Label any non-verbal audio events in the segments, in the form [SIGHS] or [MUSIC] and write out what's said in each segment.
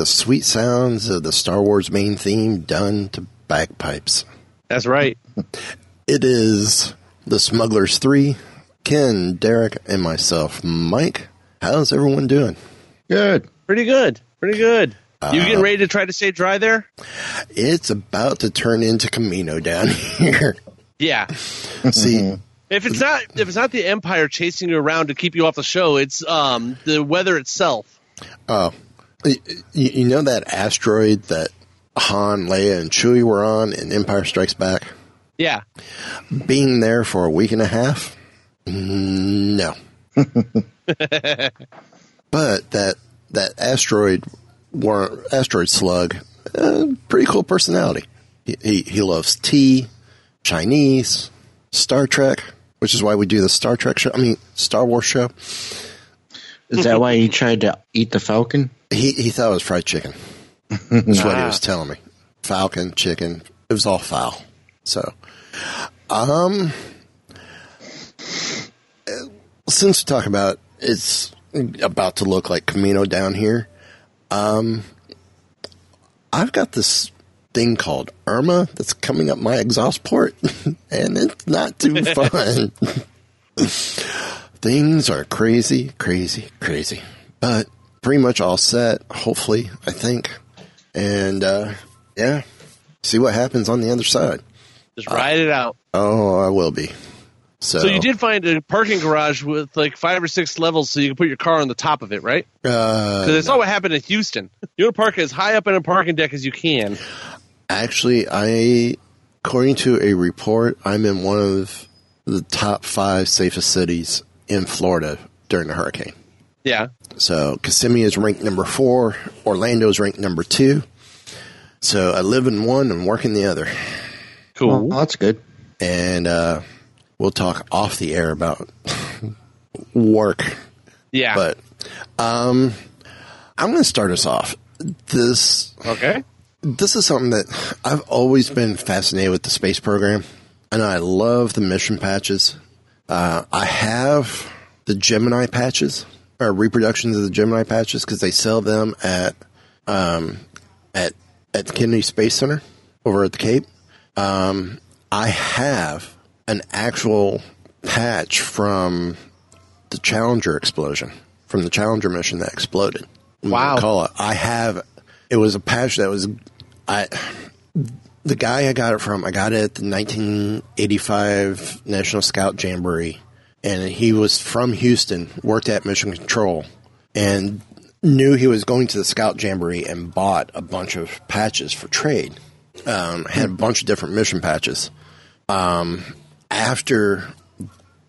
The sweet sounds of the Star Wars main theme done to bagpipes. That's right. [LAUGHS] It is the Smugglers 3, Ken, Derek, and myself, Mike. How's everyone doing? Good. Pretty good. Pretty good. You getting ready to try to stay dry there? It's about to turn into Kamino down [LAUGHS] here. Yeah. See, If it's not if it's not the Empire chasing you around to keep you off the show, it's um the weather itself. oh, you, you know that asteroid that Han, Leia, and Chewie were on in Empire Strikes Back? Yeah. Being there for a week and a half? No. [LAUGHS] but that that asteroid war, asteroid slug, uh, pretty cool personality. He, he he loves tea, Chinese, Star Trek, which is why we do the Star Trek show. I mean, Star Wars show. Is that why he tried to eat the Falcon? He he thought it was fried chicken. That's what he was telling me. Falcon, chicken. It was all foul. So, um, uh, since we talk about it's about to look like Kamino down here, um, I've got this thing called Irma that's coming up my exhaust port, [LAUGHS] and it's not too [LAUGHS] fun. [LAUGHS] Things are crazy, crazy, crazy, but pretty much all set. Hopefully, I think, and uh, yeah, see what happens on the other side. Just ride it out. Oh, I will be. So, So you did find a parking garage with like five or six levels so you can put your car on the top of it, right? Uh, Because I saw what happened in Houston. You want to park as high up in a parking deck as you can. Actually, I, according to a report, I'm in one of the top five safest cities in Florida during the hurricane. Yeah. So Kissimmee is ranked number four. Orlando is ranked number two. So I live in one and work in the other. Cool. Well, that's good. And uh, we'll talk off the air about [LAUGHS] work. yeah. But um, I'm going to start us off. This okay. this is something that I've always been fascinated with the space program, and I love the mission patches. Uh, I have the Gemini patches, or reproductions of the Gemini patches, because they sell them at um, at at the Kennedy Space Center over at the Cape. Um, I have an actual patch from the Challenger explosion, from the Challenger mission that exploded. Wow. Call it. I have. It was a patch that was. I. The guy I got it from, I got it at the 1985 National Scout Jamboree, and he was from Houston, worked at Mission Control, and knew he was going to the Scout Jamboree and bought a bunch of patches for trade. Um, had a bunch of different mission patches. Um, after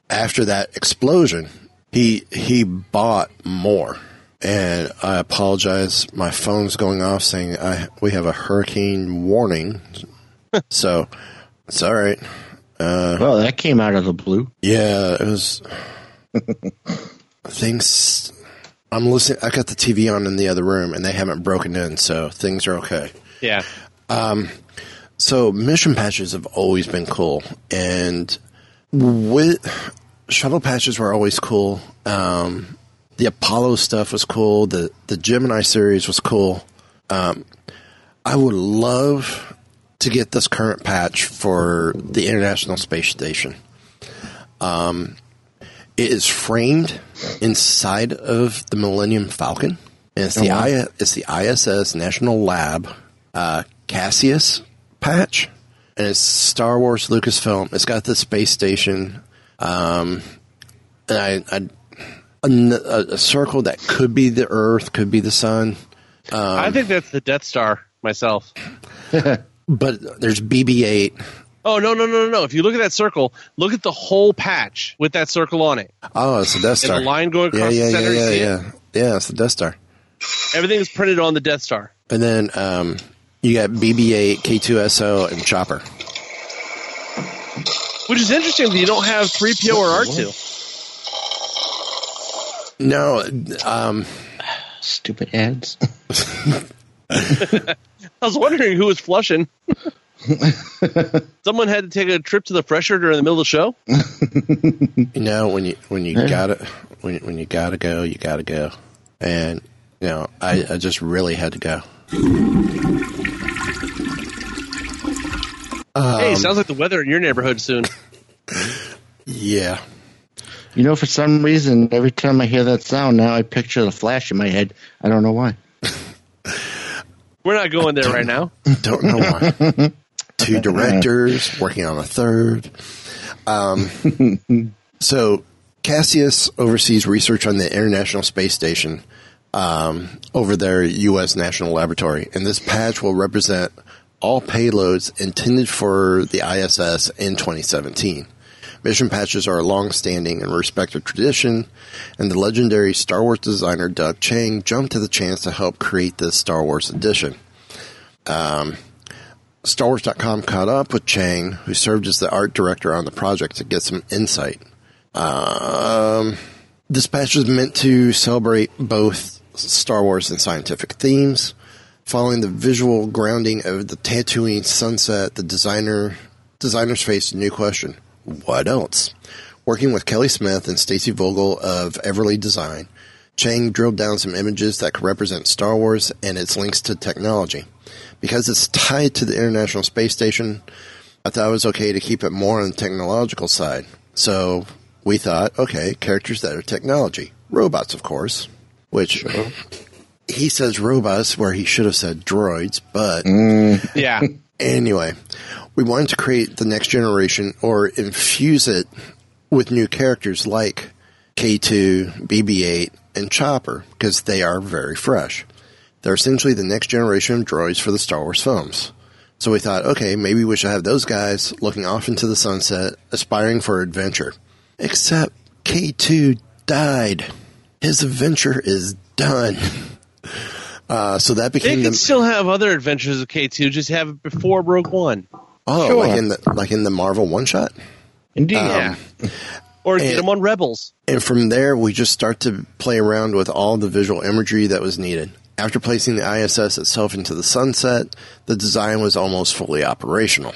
after that explosion, he he bought more. And I apologize. My phone's going off saying I we have a hurricane warning. [LAUGHS] so it's all right. Well, that came out of the blue. Yeah, it was things. I'm listening. I got the TV on in the other room, and they haven't broken in, so things are okay. Yeah. Um. So mission patches have always been cool, and with shuttle patches were always cool. Um, the Apollo stuff was cool. The the Gemini series was cool. Um, I would love to get this current patch for the International Space Station. Um, it is framed inside of the Millennium Falcon. And it's the I, it's the ISS National Lab uh, CASIS patch, and it's Star Wars Lucasfilm. It's got the space station, um, and I, I a, a circle that could be the Earth, could be the Sun. I think that's the Death Star myself. [LAUGHS] But there's BB-8. Oh no no no no no! If you look at that circle, look at the whole patch with that circle on it. Oh, it's the Death And Star. the line going across yeah, the center. yeah, you yeah, yeah. Yeah, it's the Death Star. Everything is printed on the Death Star. And then um, you got BB-8, K2SO, and Chopper. Which is interesting that you don't have 3PO or R2. No, um, [SIGHS] Stupid ads. [LAUGHS] [LAUGHS] I was wondering who was flushing. [LAUGHS] Someone had to take a trip to the fresher during the middle of the show. [LAUGHS] you know when you when you gotta when when you gotta go, you gotta go, and you know I, I just really had to go. hey, um, sounds like the weather in your neighborhood soon. Yeah, You know, for some reason, every time I hear that sound, now I picture the flash in my head. I don't know why. [LAUGHS] We're not going there right now. [LAUGHS] don't know why. Two [LAUGHS] directors working on a third. Um, so CASIS oversees research on the International Space Station um, over their U.S. National Laboratory, and this patch will represent all payloads intended for the ISS in 2017. Mission patches are a long-standing and respected tradition, and the legendary Star Wars designer Doug Chiang jumped to the chance to help create this Star Wars edition. StarWars.com caught up with Chiang, who served as the art director on the project, to get some insight. Um, this patch was meant to celebrate both Star Wars and scientific themes. Following the visual grounding of the Tatooine sunset, the designer designers faced a new question: What else? Working with Kelly Smith and Stacy Vogel of Everly Design, Chiang drilled down some images that could represent Star Wars and its links to technology. Because it's tied to the International Space Station, I thought it was okay to keep it more on the technological side. So we thought, okay, characters that are technology. Robots, of course. Which he says robots where he should have said droids, but mm. Yeah. Anyway, we wanted to create the next generation or infuse it with new characters like K2, BB 8, and Chopper because they are very fresh. They're essentially the next generation of droids for the Star Wars films. So we thought, okay, maybe we should have those guys looking off into the sunset, aspiring for adventure. Except K2 died. His adventure is done. [LAUGHS] Uh, so that became. They can the still have other adventures of K2, just have it before Rogue One. Oh, Sure. like in the like in the Marvel one shot. Indeed. Yeah. Or get and- them on Rebels. And from there, we just start to play around with all the visual imagery that was needed. After placing the ISS itself into the sunset, the design was almost fully operational.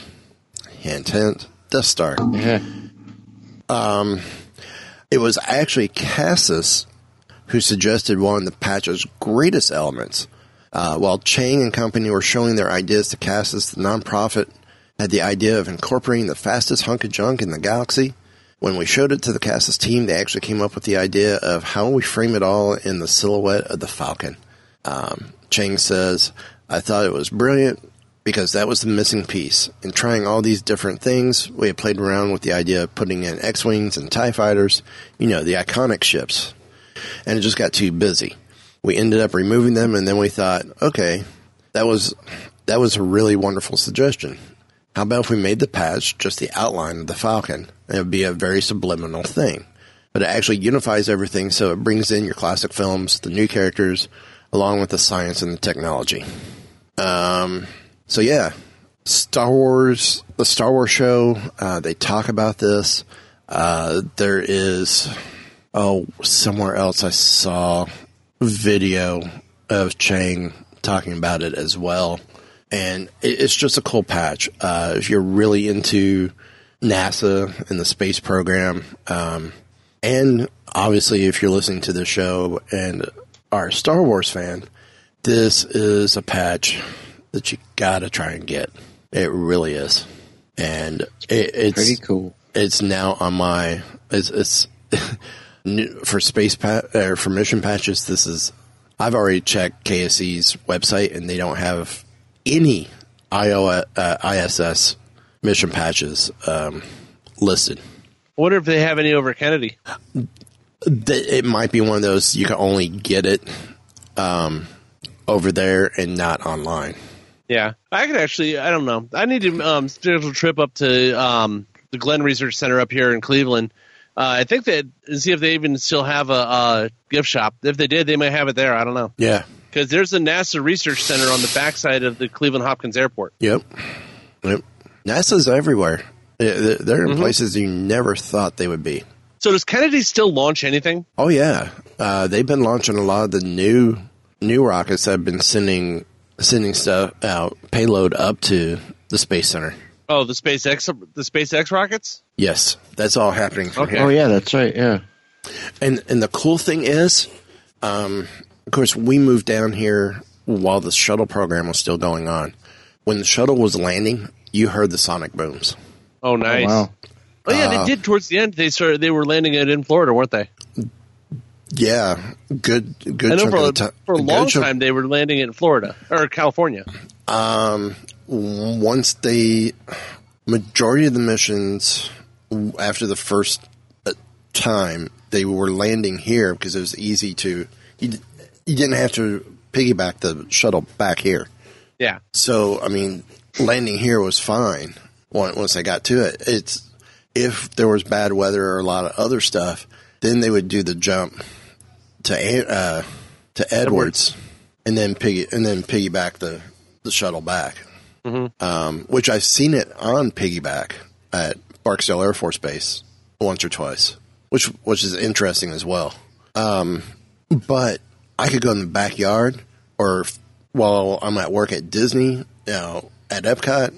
Hint, hint, Death Star. yeah. It was actually CASIS who suggested one of the patch's greatest elements. Uh, while Chiang and company were showing their ideas to CASIS, the nonprofit had the idea of incorporating the fastest hunk of junk in the galaxy. When we showed it to the CASIS team, they actually came up with the idea of how we frame it all in the silhouette of the Falcon. Um, Chiang says, I thought it was brilliant because that was the missing piece. In trying all these different things, we had played around with the idea of putting in X-Wings and TIE fighters, you know, the iconic ships. And it just got too busy. We ended up removing them and then we thought, okay, that was, that was a really wonderful suggestion. How about if we made the patch just the outline of the Falcon? It would be a very subliminal thing. But it actually unifies everything so it brings in your classic films, the new characters, along with the science and the technology. Um, so yeah, Star Wars, the Star Wars show, uh, they talk about this. Uh, there is, oh, somewhere else I saw video of Chiang talking about it as well. And it's just a cool patch. Uh, if you're really into NASA and the space program, um, and obviously if you're listening to the show and are a Star Wars fan, this is a patch that you gotta try and get. It really is. And it, it's Pretty cool. it's now on my it's, it's [LAUGHS] for space pa- or for mission patches this is i've already checked ksc's website and they don't have any IO, uh, ISS mission patches um, listed. I wonder if they have any over Kennedy. It might be one of those you can only get it um, over there and not online. Yeah, I could actually. I don't know. I need to um, schedule a trip up to um, the Glenn Research Center up here in Cleveland. Uh, I think that and see if they even still have a, a gift shop. If they did, they might have it there. I don't know Yeah. Because there's a NASA Research Center on the backside of the Cleveland Hopkins Airport. Yep. Yep. NASA's everywhere. They're they're in places you never thought they would be. So does Kennedy still launch anything? Oh yeah, uh, they've been launching a lot of the new new rockets that have been sending sending stuff out payload up to the space center. Oh, the SpaceX the SpaceX rockets. Yes, that's all happening from Okay. here. Oh yeah, that's right. Yeah. And and the cool thing is, um, of course, we moved down here while the shuttle program was still going on. When the shuttle was landing, you heard the sonic booms. Oh, nice. Wow. Oh yeah, Uh, they did towards the end. They started. They were landing it in Florida, weren't they? Yeah, good good I know chunk for, of a- the time. for a long chunk- time they were landing it in Florida or California. Um, once they majority of the missions after the first uh, time they were landing here because it was easy to you, d- you didn't have to piggyback the shuttle back here. Yeah. so i mean landing here was fine once they got to it. It's if there was bad weather or a lot of other stuff then they would do the jump to uh, to edwards and then piggy and then piggyback the the shuttle back. Um, which I've seen it on piggyback at Barksdale Air Force Base once or twice, which which is interesting as well. Um, but I could go in the backyard, or while I'm at work at Disney, you know, at Epcot,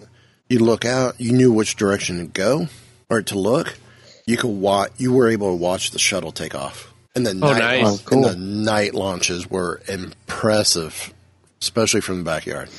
you look out, you knew which direction to go or to look. You could watch. You were able to watch the shuttle take off, and the night nice. Oh, cool. and the night launches were impressive, especially from the backyard.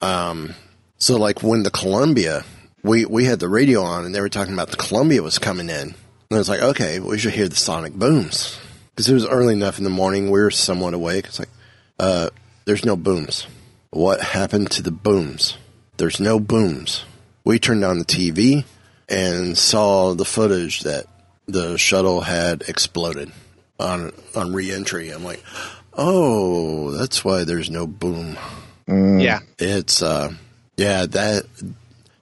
Um, So like when the Columbia, we we had the radio on and they were talking about the Columbia was coming in, and I was like, okay, we should hear the sonic booms because it was early enough in the morning. We were somewhat awake. It's like, uh, there's no booms. What happened to the booms? There's no booms. We turned on the TV and saw the footage that the shuttle had exploded on on reentry. I'm like, oh, that's why there's no boom Yeah. it's uh yeah that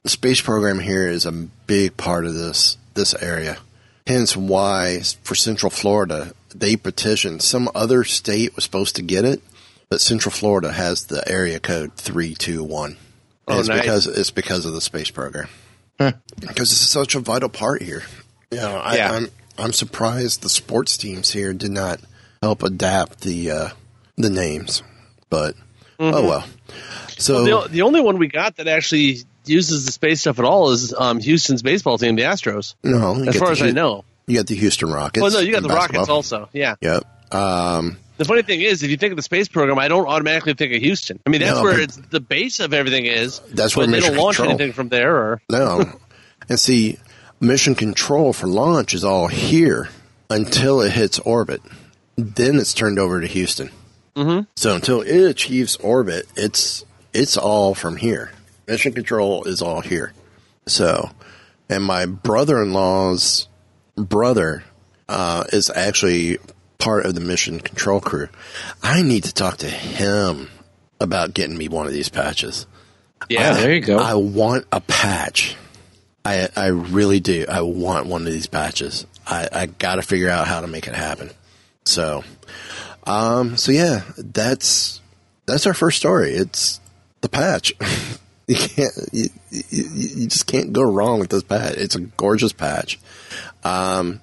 space program here is a big part of this this area hence why for central florida they petitioned some other state was supposed to get it but central florida has the area code 321 Oh, it's nice. because it's because of the space program because it's such a vital part here you know I, Yeah. i'm i'm surprised the sports teams here did not help adapt the uh the names but oh well so The, the only one we got that actually uses the space stuff at all is um, Houston's baseball team, the Astros. No, As get far the as I know. You got the Houston Rockets. Well, no, you got the basketball. Rockets also. Yeah. Yep. Um, The funny thing is, if you think of the space program, I don't automatically think of Houston. I mean, that's No, where it's the base of everything is. That's but where they don't launch control- anything from there. Or no, and see, mission control for launch is all here until it hits orbit. Then it's turned over to Houston. Mm-hmm. So until it achieves orbit, it's it's all from here. Mission control is all here. So, and my brother-in-law's brother uh, is actually part of the mission control crew. I need to talk to him about getting me one of these patches. yeah, Oh, there you go. I want a patch. I I really do. I want one of these patches. I, I got to figure out how to make it happen. So, um, so yeah, that's that's our first story. It's the patch. [LAUGHS] you can't you, you, you just can't go wrong with this patch. It's a gorgeous patch. Um,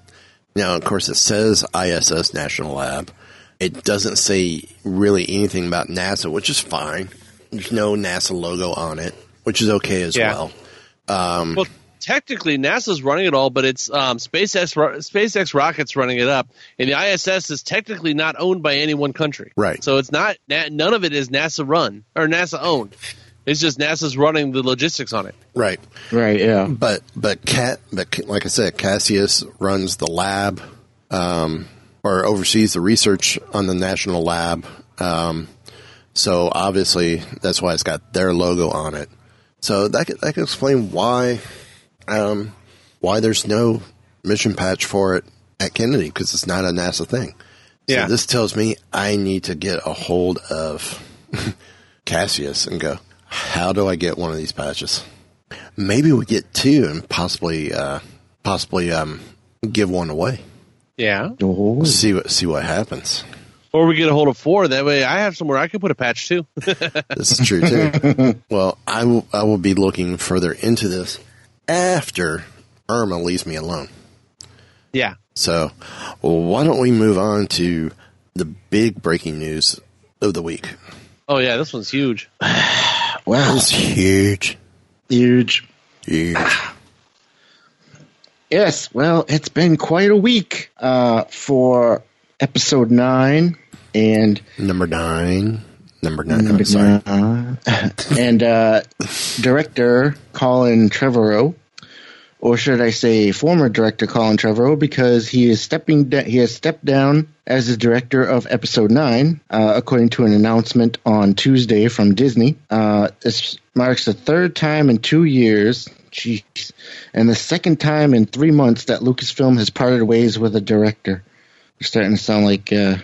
now, of course, it says ISS National Lab. It doesn't say really anything about NASA, which is fine. There's no NASA logo on it, which is okay as Yeah. well. well, technically NASA's running it all, but it's um, SpaceX SpaceX rockets running it up, and the ISS is technically not owned by any one country. Right. So it's not none of it is NASA run or NASA owned. It's just NASA's running the logistics on it. Right. right. Yeah. But but Cat but like I said, CASIS runs the lab, um, or oversees the research on the national lab. Um, so obviously that's why it's got their logo on it. So that could, that could explain why, um, why there's no mission patch for it at Kennedy because it's not a NASA thing. Yeah. This tells me I need to get a hold of [LAUGHS] CASIS and go, how do I get one of these patches? Maybe we get two and possibly, uh, possibly, um, give one away. Yeah. Oh, See what, see what happens. Or we get a hold of four. That way I have somewhere I can put a patch too. [LAUGHS] This is true too. [LAUGHS] well, I will, I will be looking further into this after Irma leaves me alone. yeah. So, well, why don't we move on to the big breaking news of the week? Oh yeah, this one's huge. [SIGHS] [SIGHS] [SIGHS] wow. It's huge, Huge. huge. Yes, well, it's been quite a week uh, for episode nine and Number nine, number nine. number nine. [LAUGHS] and uh, director Colin Trevorrow, or should I say, former director Colin Trevorrow, because he is stepping. Da- he has stepped down as the director of episode nine, uh, according to an announcement on Tuesday from Disney. Uh, this marks the third time in two years. Jeez. And the second time in three months that Lucasfilm has parted ways with a director. You're starting to sound like uh,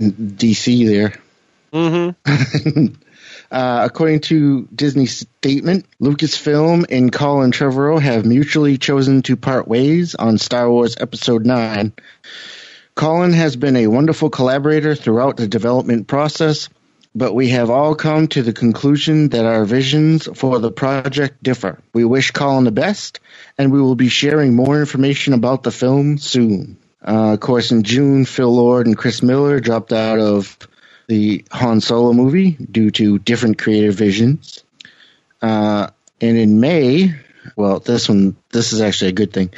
DC there. Mm-hmm. [LAUGHS] Uh, according to Disney's statement, Lucasfilm and Colin Trevorrow have mutually chosen to part ways on Star Wars Episode 9. Colin has been a wonderful collaborator throughout the development process, but we have all come to the conclusion that our visions for the project differ. We wish Colin the best, and we will be sharing more information about the film soon. Uh, of course, in June, Phil Lord and Chris Miller dropped out of the Han Solo movie due to different creative visions. Uh, and in May, well, this one, this is actually a good thing.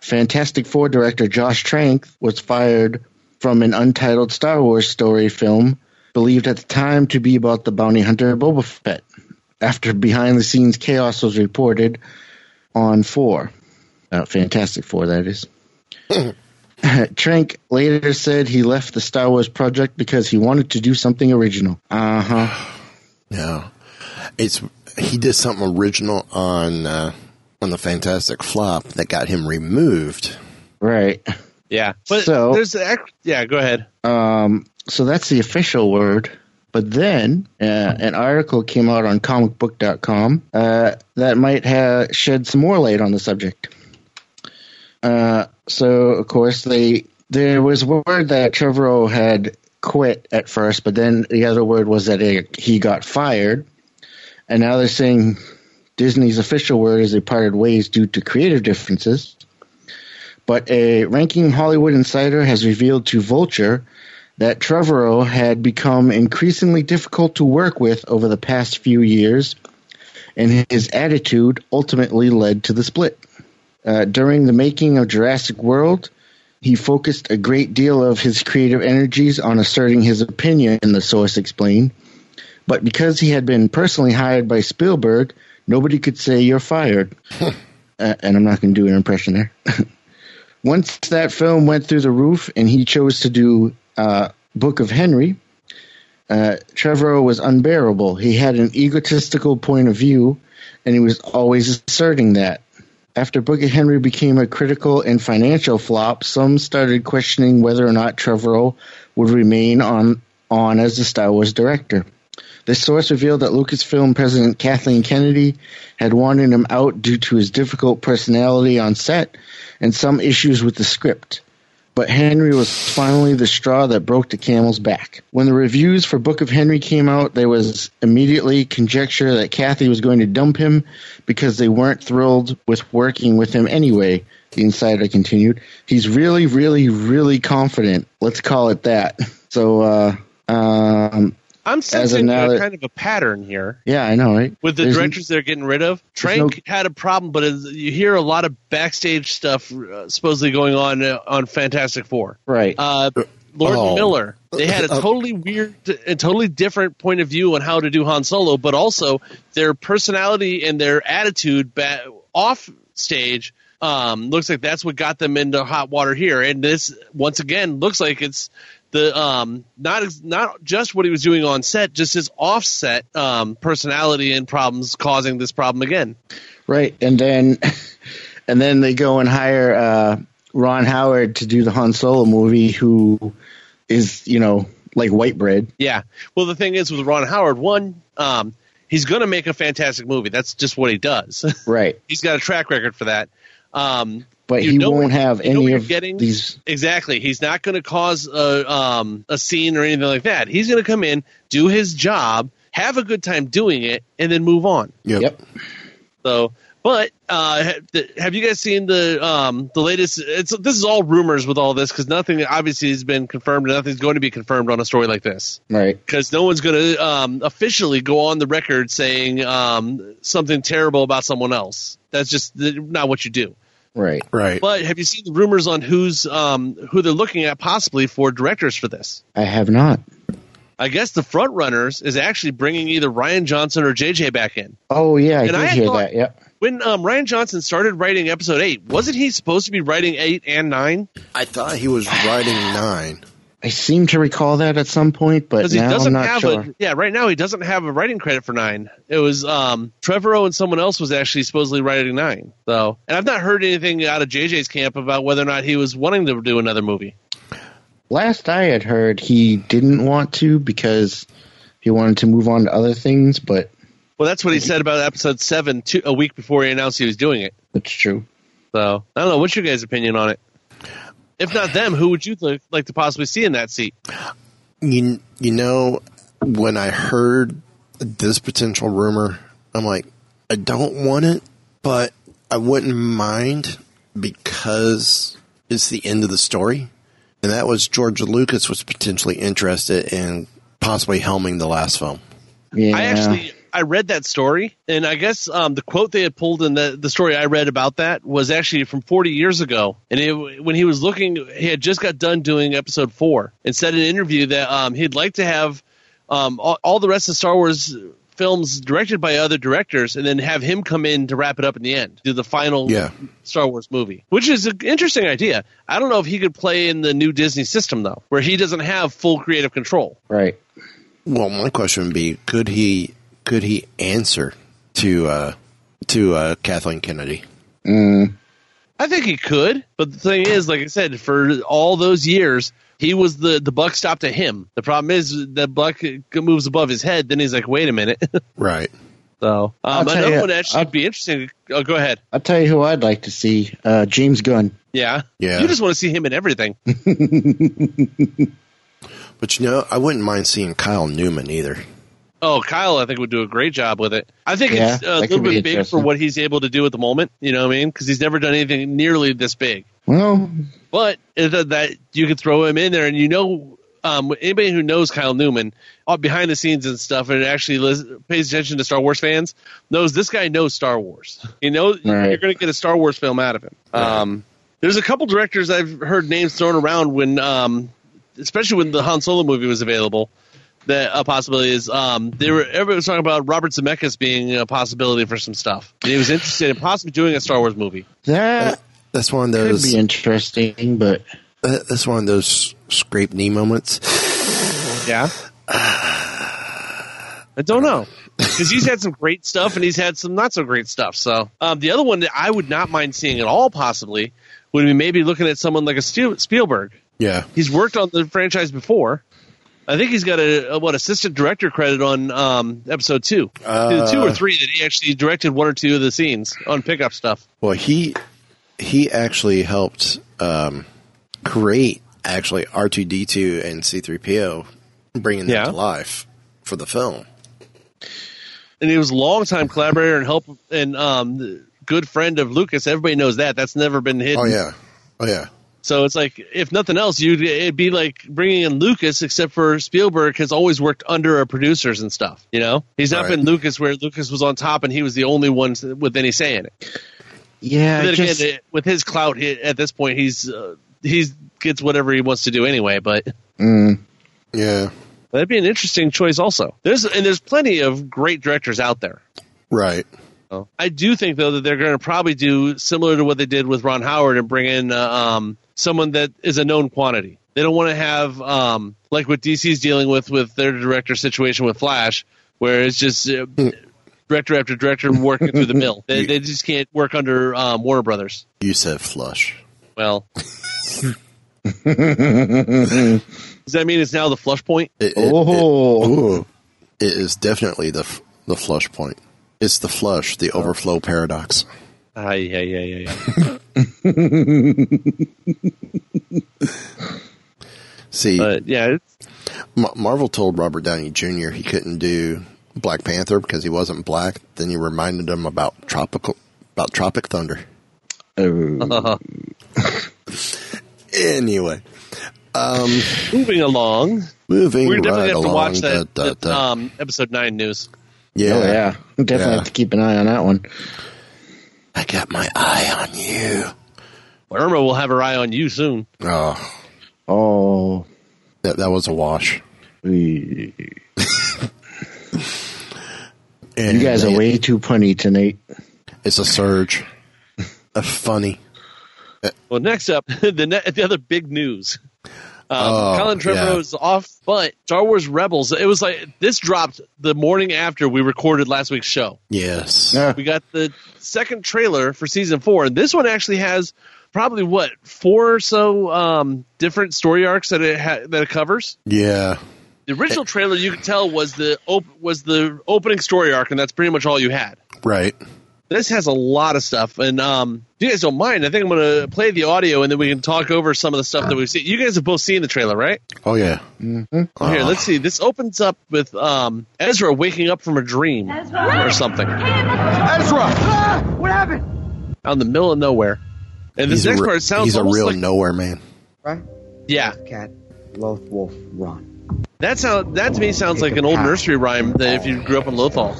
Fantastic Four director Josh Trank was fired from an untitled Star Wars story film, believed at the time to be about the bounty hunter Boba Fett, after behind the scenes chaos was reported on Four. Uh, Fantastic Four, that is. [CLEARS THROAT] [LAUGHS] Trank later said he left the Star Wars project because he wanted to do something original. Uh huh. No, it's he did something original on uh, on the Fantastic Flop that got him removed. Right. Yeah. But So- there's ac- yeah. Go ahead. Um, so that's the official word. But then uh, an article came out on comicbook.com uh, that might have shed some more light on the subject. Uh, so, of course, they there was word that Trevorrow had quit at first, but then the other word was that it, he got fired. And now they're saying Disney's official word is they parted ways due to creative differences. But a ranking Hollywood insider has revealed to Vulture that Trevorrow had become increasingly difficult to work with over the past few years, and his attitude ultimately led to the split. Uh, during the making of Jurassic World, he focused a great deal of his creative energies on asserting his opinion, the source explained. But because he had been personally hired by Spielberg, nobody could say you're fired. uh, and I'm not going to do an impression there. [LAUGHS] Once that film went through the roof and he chose to do uh, Book of Henry, uh, Trevorrow was unbearable. He had an egotistical point of view, and he was always asserting that. After Book of Henry became a critical and financial flop, some started questioning whether or not Trevorrow would remain on, on as the Star Wars director. This source revealed that Lucasfilm president Kathleen Kennedy had wanted him out due to his difficult personality on set and some issues with the script. But Henry was finally the straw that broke the camel's back. When the reviews for Book of Henry came out, there was immediately conjecture that Kathy was going to dump him because they weren't thrilled with working with him anyway. The insider continued, "He's really, really, really confident. Let's call it that." [LAUGHS] So, uh, um, I'm sensing now a, kind of a pattern here yeah, I know, right? with the There's- directors they're getting rid of. Trank had a problem, but you hear a lot of backstage stuff uh, supposedly going on uh, on Fantastic Four. right? Uh, Lord Oh. Miller, they had a Uh, totally weird, a totally different point of view on how to do Han Solo, but also their personality and their attitude ba- off stage um, looks like that's what got them into hot water here. And this, once again, looks like it's the um not not just what he was doing on set, just his offset um personality and problems causing this problem again. Right, and then [LAUGHS] and then they go and hire uh, Ron Howard to do the Han Solo movie, who is you know like white bread. Yeah. Well, the thing is with Ron Howard, one, um, he's going to make a fantastic movie. That's just what he does. [LAUGHS] Right, he's got a track record for that. Um, but you he know won't what- have you know what any you're of getting? these. Exactly. He's not going to cause a um, a scene or anything like that. He's going to come in, do his job, have a good time doing it, and then move on. Yep. Yep. So, but uh, have you guys seen the um, the latest? It's this is all rumors with all this because nothing obviously has been confirmed. and Nothing's going to be confirmed on a story like this Right. because no one's going to um, officially go on the record saying um, something terrible about someone else. That's just th- not what you do. Right. Right. But have you seen the rumors on who's um, who they're looking at possibly for directors for this? I have not. I guess the front runners is actually bringing either Rian Johnson or JJ back in. Oh yeah, I And did I hear thought- that. Yep. When um, Rian Johnson started writing episode eight, wasn't he supposed to be writing eight and nine? I thought he was writing nine. I seem to recall that at some point, but now I'm doesn't have sure. a yeah. Right now, he doesn't have a writing credit for nine. It was um, Trevorrow and someone else was actually supposedly writing nine. So, and I've not heard anything out of JJ's camp about whether or not he was wanting to do another movie. Last I had heard, he didn't want to because he wanted to move on to other things, but Well, that's what he said about episode seven two, a week before he announced he was doing it. it's true. So I don't know. What's your guys' opinion on it? If not them, who would you th- like to possibly see in that seat? You you know when I heard this potential rumor, I'm like, I don't want it, but I wouldn't mind because it's the end of the story, and that was George Lucas was potentially interested in possibly helming the last film. Yeah. I actually I read that story, and I guess um, the quote they had pulled in the the story I read about that was actually from 40 years ago. And it, when he was looking, he had just got done doing episode four, and said in an interview that um, he'd like to have um, all, all the rest of Star Wars films directed by other directors, and then have him come in to wrap it up in the end, do the final Yeah. Star Wars movie, which is an interesting idea. I don't know if he could play in the new Disney system though, where he doesn't have full creative control. right. Well, my question would be: Could he could he answer to uh, to uh, Kathleen Kennedy? Mm, I think he could, but the thing is, like I said, for all those years, he was the the buck stopped at him. The problem is the buck moves above his head. Then he's like, wait a minute. [LAUGHS] Right. so I'll um, tell another you, one actually I'll- would be interesting. Oh, go ahead. I'll tell you who I'd like to see: uh, James Gunn. Yeah, Yeah. You just want to see him in everything. [LAUGHS] But you know, I wouldn't mind seeing Kyle Newman either. Oh, Kyle, I think would do a great job with it. I think Yeah, it's a little bit big for what he's able to do at the moment. You know what I mean? Because he's never done anything nearly this big. Well, But that, that you could throw him in there, and you know, um, anybody who knows Kyle Newman, all behind the scenes and stuff, and actually pays attention to Star Wars fans, knows this guy knows Star Wars. You know, Right. you're going to get a Star Wars film out of him. Um, there's a couple directors I've heard names thrown around when, um, especially when the Han Solo movie was available. That a possibility is um, they were everybody was talking about Robert Zemeckis being a possibility for some stuff. And he was interested in possibly doing a Star Wars movie. that That's one of could those. be interesting, but that- That's one of those scrape knee moments. Yeah. [SIGHS] I don't know because he's had some great stuff and he's had some not so great stuff. So um, the other one that I would not mind seeing at all possibly would be maybe looking at someone like a Spielberg. Yeah. He's worked on the franchise before. I think he's got a, a what assistant director credit on um, episode two, Uh. two or three that he actually directed one or two of the scenes on pickup stuff. Well, he he actually helped um, create actually R two D two and C three PO, bringing them Yeah. to life for the film. and he was a longtime collaborator and help and um, good friend of Lucas. Everybody knows that. That's never been hidden. Oh yeah. Oh yeah. So it's like, if nothing else, you'd it'd be like bringing in Lucas, except for Spielberg has always worked under a producers and stuff. You know, he's not Right. been Lucas where Lucas was on top and he was the only one with any say in it. yeah, And then I just, again, with his clout he, at this point, he's uh, he's gets whatever he wants to do anyway. But mm, Yeah. that'd be an interesting choice, also. There's and there's plenty of great directors out there. Right. So, I do think though that they're going to probably do similar to what they did with Ron Howard and bring in uh, um, someone that is a known quantity. They don't want to have um, like what DC's dealing with with their director situation with Flash, where it's just uh, director after director working through the mill. [LAUGHS] They, they just can't work under um, Warner Brothers. You said flush. Well, [LAUGHS] does that mean it's now the flush point? It, it- Oh. it- it is definitely the f- the flush point. It's the flush, the overflow paradox. Ah, yeah, yeah, yeah, yeah. See, But yeah, Ma- Marvel told Robert Downey Jr. he couldn't do Black Panther because he wasn't black. Then he reminded him about tropical about Tropic Thunder. Oh. [LAUGHS] Anyway, um, moving along. moving We're definitely right have to along. watch that, da, da, da. um, episode nine news. Yeah, Oh yeah, definitely Yeah. have to keep an eye on that one. I got my eye on you. Irma will have her eye on you soon. Oh, Oh, that that was a wash. [LAUGHS] And you guys are way too punny tonight. It's a surge. a funny. Well, next up, [LAUGHS] the ne- the other big news. Um, Oh, Colin Trevorrow yeah. is off, but Star Wars Rebels. It was like this dropped the morning after we recorded last week's show. Yes. Yeah. We got the second trailer for season four, and this one actually has probably what four or so um, different story arcs that it ha- that it covers. Yeah. The original trailer you could tell was the op- was the opening story arc, and that's pretty much all you had. Right. This has a lot of stuff, and um, if you guys don't mind, I think I'm going to play the audio, and then we can talk over some of the stuff that we've seen. You guys have both seen the trailer, right? Oh yeah. Here, Uh, let's see. This opens up with um, Ezra waking up from a dream or something Ah, what happened? out in the middle of nowhere. And this He's a, next re- part sounds he's a real like nowhere man. Right? yeah. Cat, Loth, Wolf, Run. That sound that to me sounds like an old nursery rhyme that if you grew up in Lothal.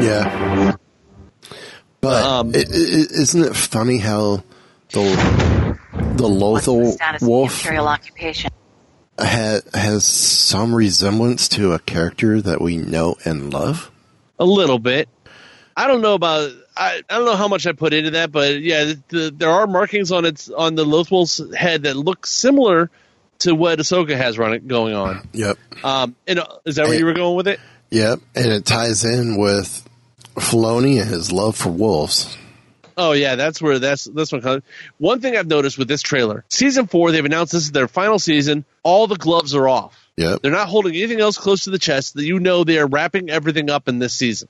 Yeah. But Um, i- i- isn't it funny how the the Lothal status of wolf imperial occupation. ha, has some resemblance to a character that we know and love? A little bit. I don't know about. I, I don't know how much I put into that, but yeah, the, the, there are markings on its on the Lothwolf's head that look similar to what Ahsoka has running going on. Yep. Um, and uh, is that where you were going with it? Yep. And it ties in with Filoni and his love for wolves. Oh yeah, that's where that's this one comes. One thing I've noticed with this trailer, season four, they've announced this is their final season. All the gloves are off. Yeah, They're not holding anything else close to the chest. That you know they are wrapping everything up in this season.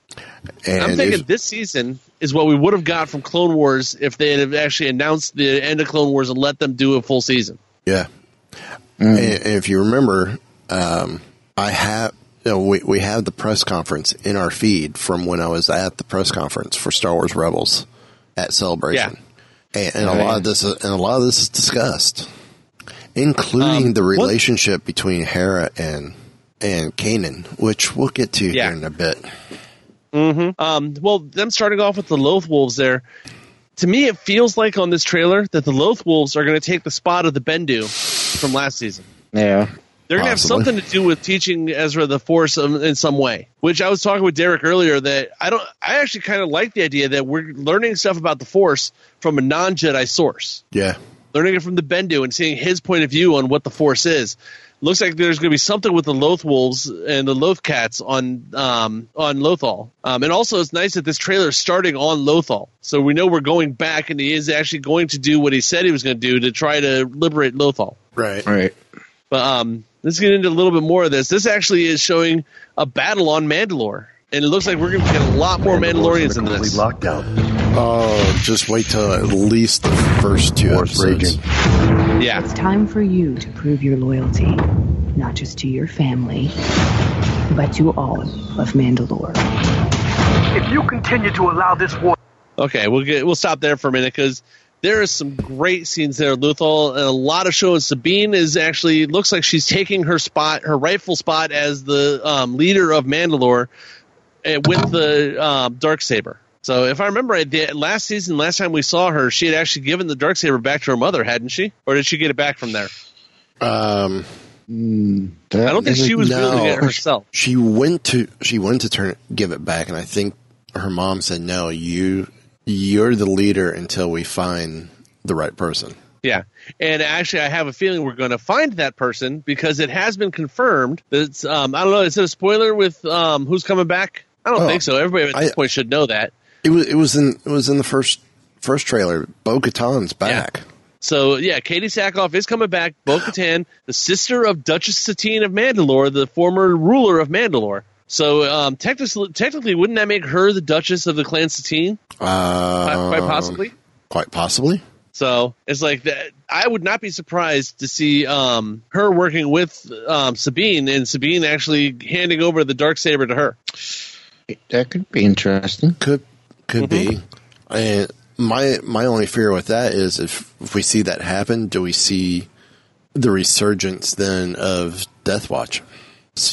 And I'm thinking this season is what we would have got from Clone Wars if they had actually announced the end of Clone Wars and let them do a full season. Yeah. And, and if you remember, um, I have you know, we we have the press conference in our feed from when I was at the press conference for Star Wars Rebels at Celebration, and, and a lot of this is, and a lot of this is discussed, including Um, the what- relationship between Hera and and Kanan, which we'll get to Yeah. here in a bit. Um, well, them starting off with the Loth Wolves there. To me, it feels like on this trailer that the Loth Wolves are going to take the spot of the Bendu from last season. Yeah. They're going to have something to do with teaching Ezra the Force um, in some way. Which I was talking with Derek earlier that I don't. I actually kind of like the idea that we're learning stuff about the Force from a non Jedi source, Yeah, learning it from the Bendu and seeing his point of view on what the Force is. Looks like there's going to be something with the Loth Wolves and the Loth Cats on um, on Lothal. Um, and also, it's nice that this trailer is starting on Lothal, so we know we're going back, and he is actually going to do what he said he was going to do to try to liberate Lothal. right. Right. But um, let's get into a little bit more of this. This actually is showing a battle on Mandalore, and it looks like we're going to get a lot more Mandalorians in this. Locked out. Oh, just wait till at least the first two War's episodes. raging. Yeah, It's time for you to prove your loyalty, not just to your family, but to all of Mandalore. If you continue to allow this war okay, we'll get we'll stop there for a minute because there is some great scenes there. Lothal and a lot of shows. Sabine is actually looks like she's taking her spot, her rightful spot as the um, leader of Mandalore uh, with the um, dark saber. So if I remember right, the, last season, last time we saw her, she had actually given the dark saber back to her mother, hadn't she? Or did she get it back from there? Um, I don't think she was wielding it herself. she went to she went to turn give it back, and I think her mom said, "No, you you're the leader until we find the right person." Yeah, and actually, I have a feeling we're going to find that person because it has been confirmed that it's. Um, I don't know. Is it a spoiler with um, who's coming back? I don't Oh, think so. Everybody at this I- point should know that. It was it was in it was in the first first trailer. Bo Katan's back. So yeah, Katee Sackhoff is coming back. Bo Katan, the sister of Duchess Satine of Mandalore, the former ruler of Mandalore. So um, technically, technically, wouldn't that make her the Duchess of the Clan Satine? Uh, quite possibly. Quite possibly. So it's like that. I would not be surprised to see um, her working with um, Sabine and Sabine actually handing over the dark saber to her. That could be interesting. Could could Mm-hmm. be. And my my only fear with that is if if we see that happen, do we see the resurgence then of Death Watch?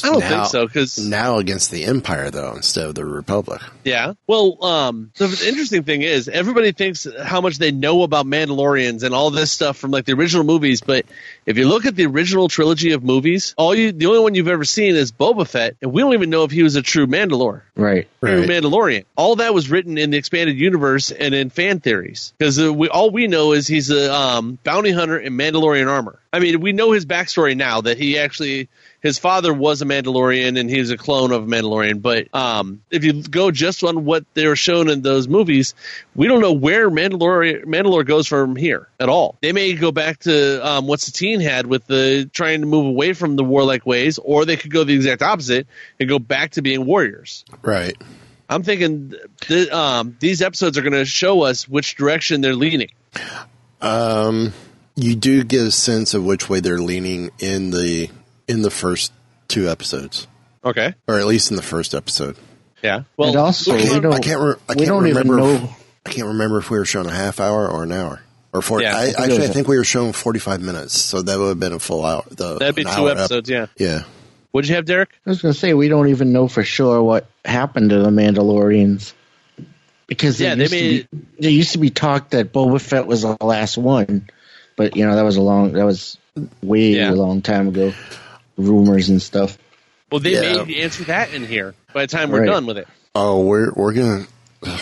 I don't think so because now against the Empire though instead of the Republic. Yeah. Well, um, so the interesting thing is everybody thinks how much they know about Mandalorians and all this stuff from like the original movies, but if you look at the original trilogy of movies, all you the only one you've ever seen is Boba Fett, and we don't even know if he was a true Mandalore. Right. True Right. Mandalorian. All that was written in the expanded universe and in fan theories. Because uh, we all we know is he's a um, bounty hunter in Mandalorian armor. I mean, we know his backstory now that he actually his father was a Mandalorian and he's a clone of a Mandalorian. But um, if you go just on what they were shown in those movies, we don't know where Mandalore Mandalore goes from here at all. They may go back to um, what Satine had with the trying to move away from the warlike ways, or they could go the exact opposite and go back to being warriors. Right. I'm thinking th- um, these episodes are going to show us which direction they're leaning. Um, you do get a sense of which way they're leaning in the in the first two episodes, Okay. or at least in the first episode. Yeah. Well, and also, I can't, don't, I can't, re- I can't don't even remember. know. If, I can't remember if we were shown a half hour or an hour or four. Yeah, I I, think actually, was I a- think we were shown forty-five minutes, so that would have been a full hour. The, that'd be two hour ep- episodes. Yeah. yeah, What'd you have, Derek? I was going to say we don't even know for sure what happened to the Mandalorians because Yeah, there they used to be, there used to be talk that Boba Fett was the last one, but you know that was a long that was way Yeah. a long time ago. Rumors and stuff. Well, they Yeah. may answer that in here by the time we're Right. done with it. Oh, we're we're gonna. [LAUGHS]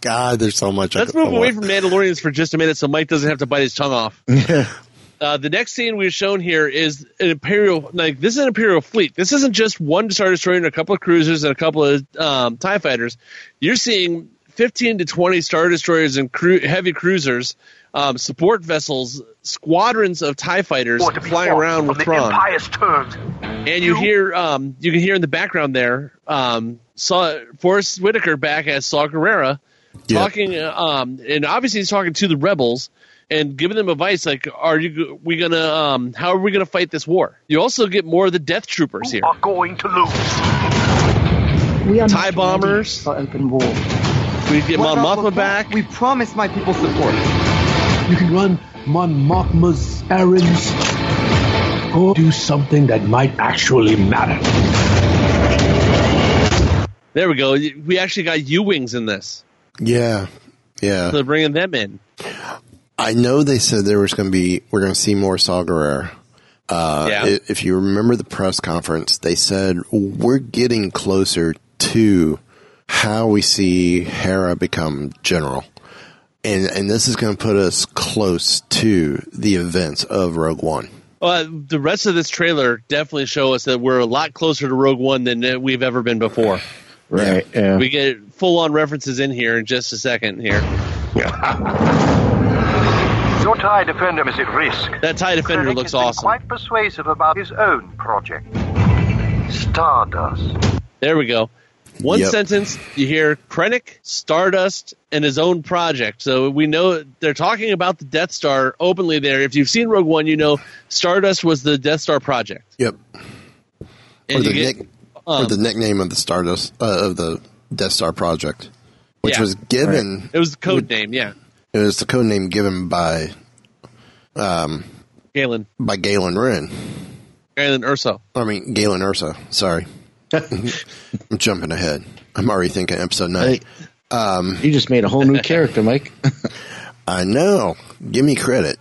God, there's so much. Let's could- move I away want- from Mandalorians for just a minute so Mike doesn't have to bite his tongue off. [LAUGHS] Uh, the next scene we've shown here is an imperial like this is an imperial fleet. This isn't just one star destroyer and a couple of cruisers and a couple of um, Tie fighters. You're seeing 15 to 20 star destroyers and cru- heavy cruisers, um, support vessels, squadrons of Tie fighters Want to be flying around with the Thrawn. And you hear um, you can hear in the background there um, saw Forest Whitaker back as Saw Gerrera Yeah. talking, um, and obviously he's talking to the rebels and giving them advice like, "Are you we gonna um, how are we gonna fight this war?" You also get more of the Death Troopers here. You are going to lose. We are TIE not bombers. ready for open war. We get Mon Mothma back. We promised my people support. You can run Mon Mothma's errands or do something that might actually matter. There we go. We actually got U wings in this, Yeah, yeah. so they're bringing them in. I know they said there was going to be we're going to see more Saw Gerrera. Uh, Yeah. If you remember the press conference, they said we're getting closer to how we see Hera become general, and and this is going to put us close to the events of Rogue One. Uh, the rest of this trailer definitely show us that we're a lot closer to Rogue One than we've ever been before. Right. Yeah. We get full on references in here in just a second here. [LAUGHS] Your TIE Defender is at risk. That TIE Defender Krennic looks has been awesome. quite persuasive about his own project. Stardust. There we go. One Yep. sentence, you hear Krennic, Stardust, and his own project. So we know they're talking about the Death Star openly there. If you've seen Rogue One, you know Stardust was the Death Star project. Yep. And or the get, nick, or um, the nickname of the Stardust uh, of the Death Star project, which Yeah. was given. it was the code name, yeah. It was the code name given by Galen. by Galen Wren. Galen Erso. I mean Galen Ursa. Sorry, [LAUGHS] I'm jumping ahead. I'm already thinking episode nine. Hey, you just made a whole new character, Mike. [LAUGHS] [LAUGHS] I know. Give me credit.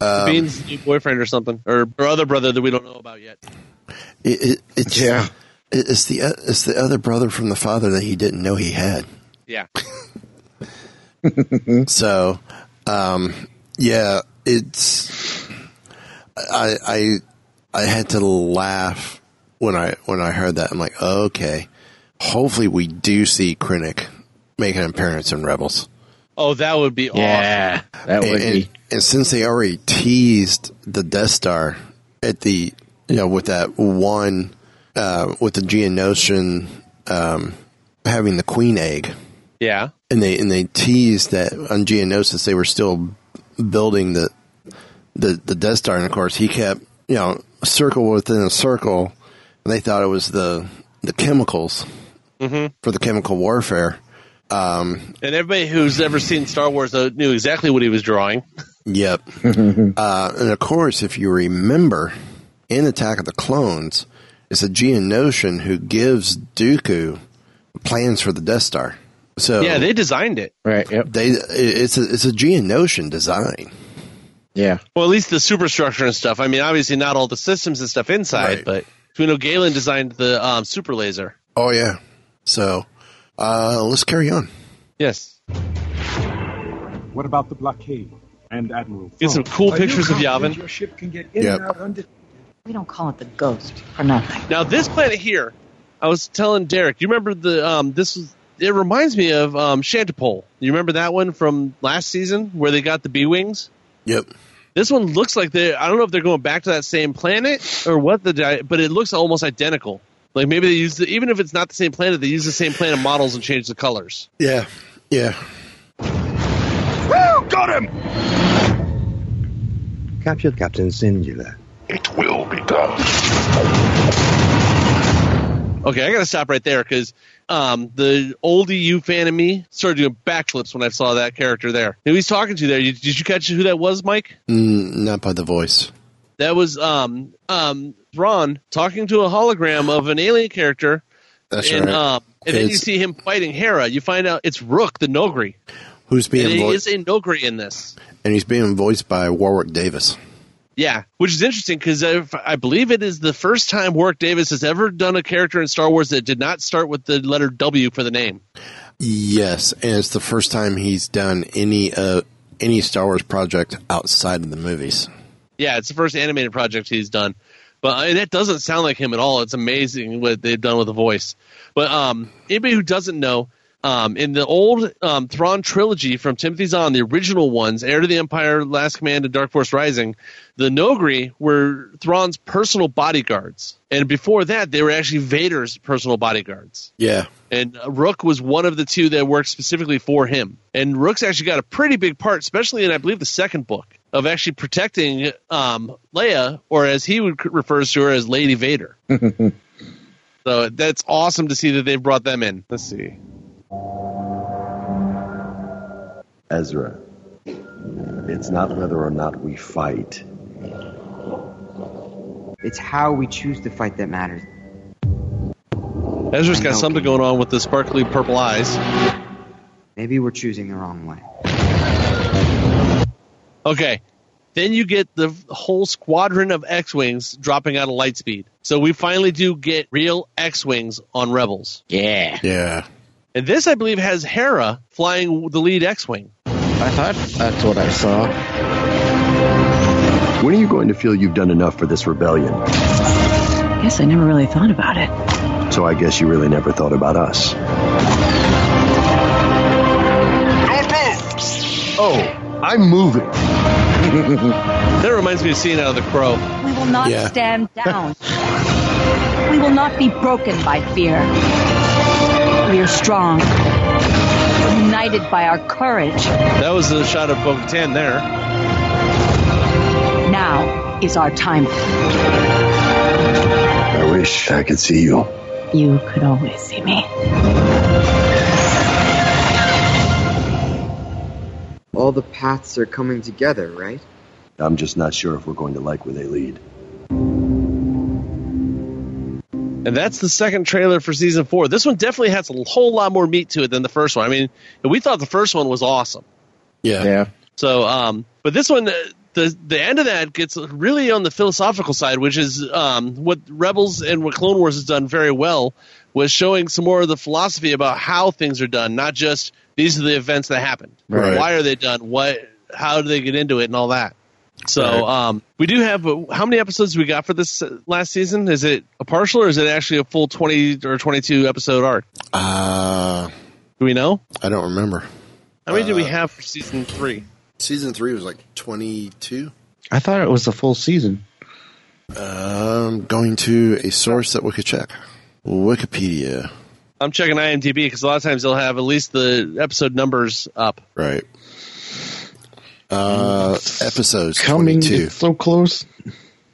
Um, Bean's new boyfriend or something. Or, or other brother that we don't know about yet. It, it, it's Yeah. it- it's the it's the other brother from the father that he didn't know he had. Yeah. so, um, yeah, it's I I I had to laugh when I when I heard that. I'm like, okay, hopefully we do see Krennic make an appearance in Rebels. Oh, that would be Yeah, that would and, be. and since they already teased the Death Star at the you know with that one uh, with the Geonosian um, having the Queen egg. Yeah. and they and they teased that on Geonosis they were still building the the the Death Star, and of course he kept you know circle within a circle, and they thought it was the the chemicals for the chemical warfare. And everybody who's ever seen Star Wars uh, knew exactly what he was drawing. Yep. [LAUGHS] uh, and of course, if you remember, in Attack of the Clones, it's a Geonosian who gives Dooku plans for the Death Star. So Yeah, they designed it. Right. Yep. they it's a it's a Geonosian design. Yeah. Well, at least the superstructure and stuff. I mean, obviously not all the systems and stuff inside, Right. but we know Galen designed the um, super laser. Oh yeah. So uh, let's carry on. Yes. What about the blockade and Admiral? Get some cool Are pictures of Yavin. Your ship can get in Yep. and out under. We don't call it the ghost for nothing. Now this planet here, I was telling Derek. You remember the um, this was. It reminds me of um, Shantipole. You remember that one from last season where they got the B wings? Yep. This one looks like they. I don't know if they're going back to that same planet or what the, di- but it looks almost identical. Like maybe they use the, even if it's not the same planet, they use the same planet models and change the colors. Yeah. Yeah. Woo! Got him! Capture Captain Syndulla. It will be done. Okay, I got to stop right there because um, the old EU fan in me started doing backflips when I saw that character there. Who he's talking to there? You- Did you catch who that was, Mike? Mm, not by the voice. That was um, um, Thrawn talking to a hologram of an alien character, That's and right. um, and then you see him fighting Hera. You find out it's Rukh, the Noghri. Who's being voiced? is a Noghri in this. and he's being voiced by Warwick Davis. Yeah, which is interesting because I, I believe it is the first time Warwick Davis has ever done a character in Star Wars that did not start with the letter W for the name. Yes, and it's the first time he's done any uh any Star Wars project outside of the movies. Yeah, it's the first animated project he's done. But and it doesn't sound like him at all. It's amazing what they've done with the voice. But um, anybody who doesn't know, um, in the old um, Thrawn trilogy from Timothy Zahn, the original ones, Heir to the Empire, Last Command, and Dark Force Rising, the Noghri were Thrawn's personal bodyguards. And before that, they were actually Vader's personal bodyguards. Yeah, And uh, Rukh was one of the two that worked specifically for him. And Rukh's actually got a pretty big part, especially in, I believe, the second book, of actually protecting um, Leia, or as he would refers to her as Lady Vader. [LAUGHS] so that's awesome to see that they've brought them in. Let's see. Ezra. It's not whether or not we fight. It's how we choose to fight that matters. Ezra's got something going on with the sparkly purple eyes. Maybe we're choosing the wrong way. Okay. Then you get the whole squadron of X-Wings dropping out of Lightspeed. So we finally do get real X-Wings on Rebels. Yeah. yeah. And this, I believe, has Hera flying the lead X-Wing. I thought that's what I saw. When are you going to feel you've done enough for this rebellion? I guess I never really thought about it. So I guess you really never thought about us. Don't move! Oh, I'm moving. [LAUGHS] That reminds me of seeing out of the Crow. We will not Yeah. stand [LAUGHS] down. we will not be broken by fear. We are strong, united by our courage. That was the shot of Bo-Katan there. Now is our time. I wish I could see you. You could always see me. All the paths are coming together, right? I'm just not sure if we're going to like where they lead. And that's the second trailer for season four. This one definitely has a whole lot more meat to it than the first one. I mean, we thought the first one was awesome. Yeah. Yeah. So, um, but this one, uh, the the end of that gets really on the philosophical side, which is um, what Rebels and what Clone Wars has done very well, was showing some more of the philosophy about how things are done, not just these are the events that happened. Right. Why are they done? What? How do they get into it and all that? So Right. um, we do have how many episodes we got for this uh, last season? Is it a partial or is it actually a full twenty or twenty two episode arc? Uh, Do we know? I don't remember. How many do we Uh, have for season three? Season three was like 22. I thought it was a full season. Um, going to a source that we could check. Wikipedia. I'm checking IMDb because a lot of times they'll have at least the episode numbers up. Right. Uh, episodes Coming 22. so close.